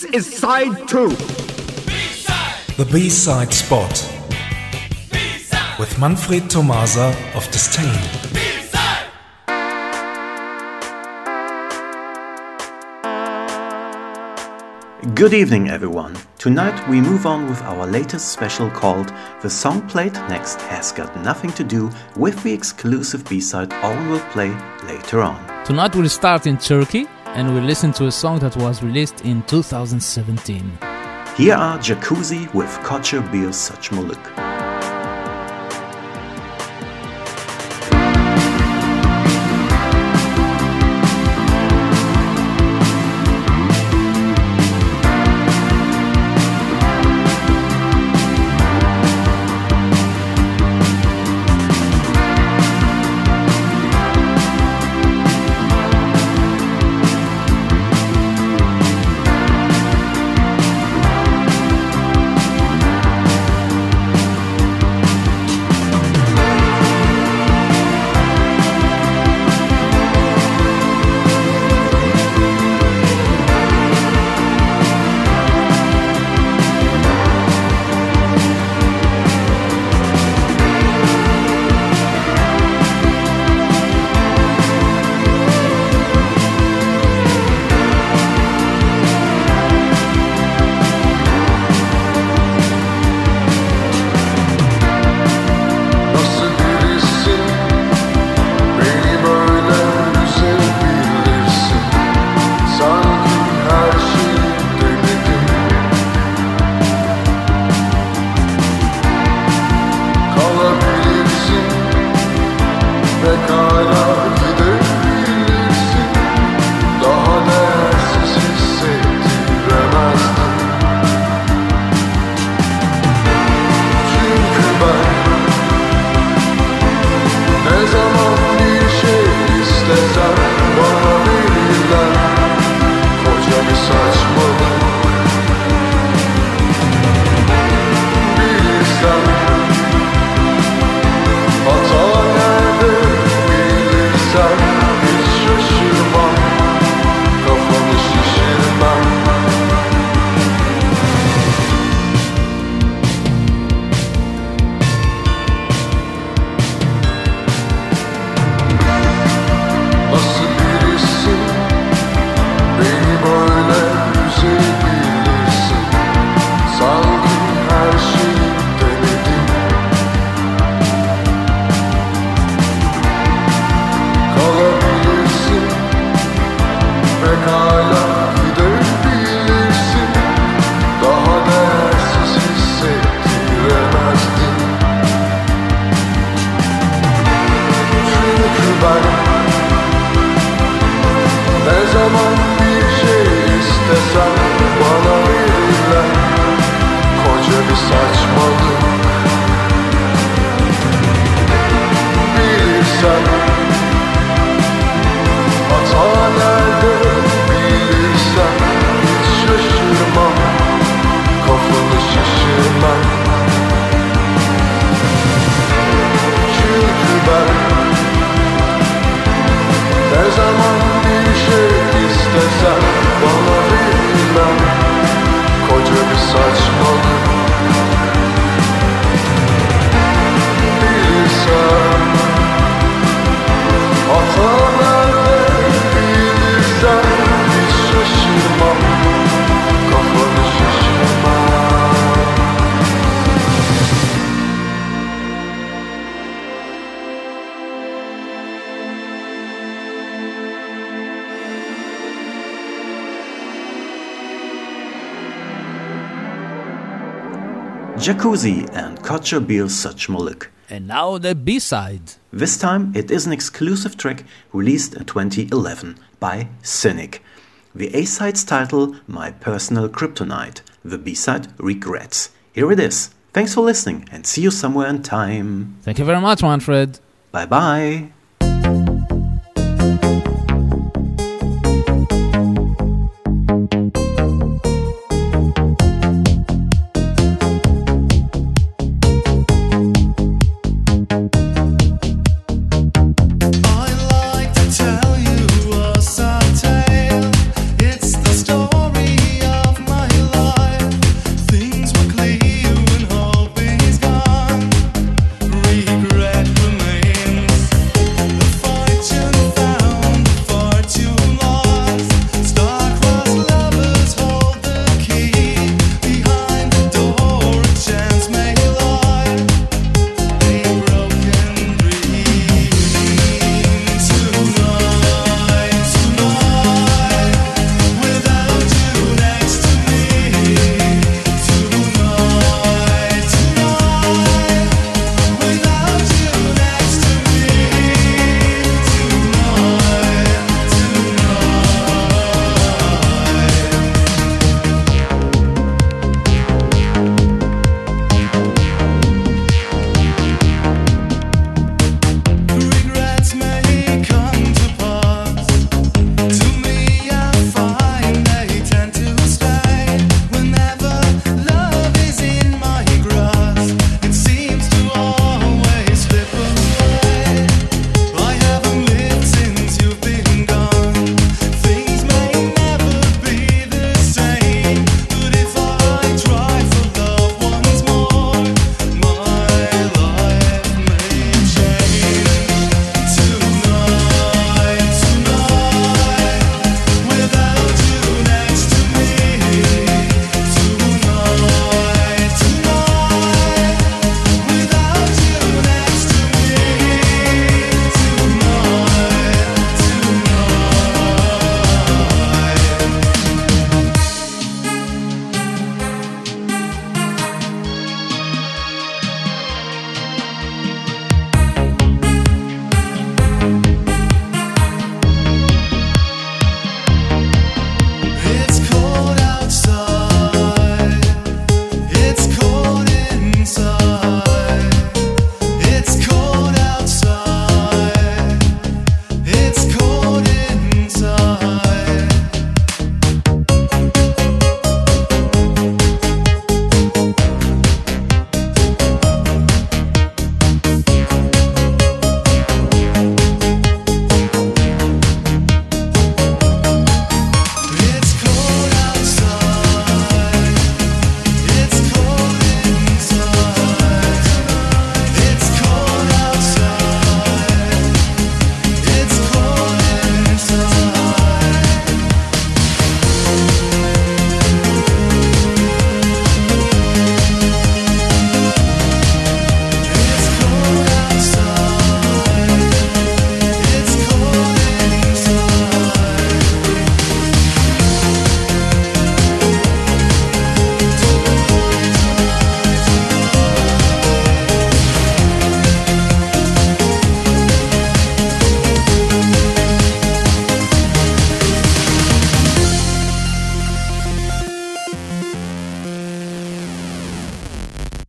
This is side two. The B-side spot with Manfred Tomasa of Disdain. Good evening, everyone. Tonight we move on with our latest special called The Song Played Next Has Got Nothing to Do with the exclusive B side Owen will play later on. Tonight we'll start in Turkey and we'll listen to a song that was released in 2017. Here are Jakuzi with Koca Bir Saçmalık. Ben ne zaman bir şey istesem bana verirler. Koca bir saçmalık. Bilirsen Jakuzi and Koca Bir Saçmalık. And now the B-side. This time it is an exclusive track released in 2011 by Zynic. The A side's title, My Personal Kryptonite. The B side, Regrets. Here it is. Thanks for listening and see you somewhere in time. Thank you very much, Manfred. Bye bye.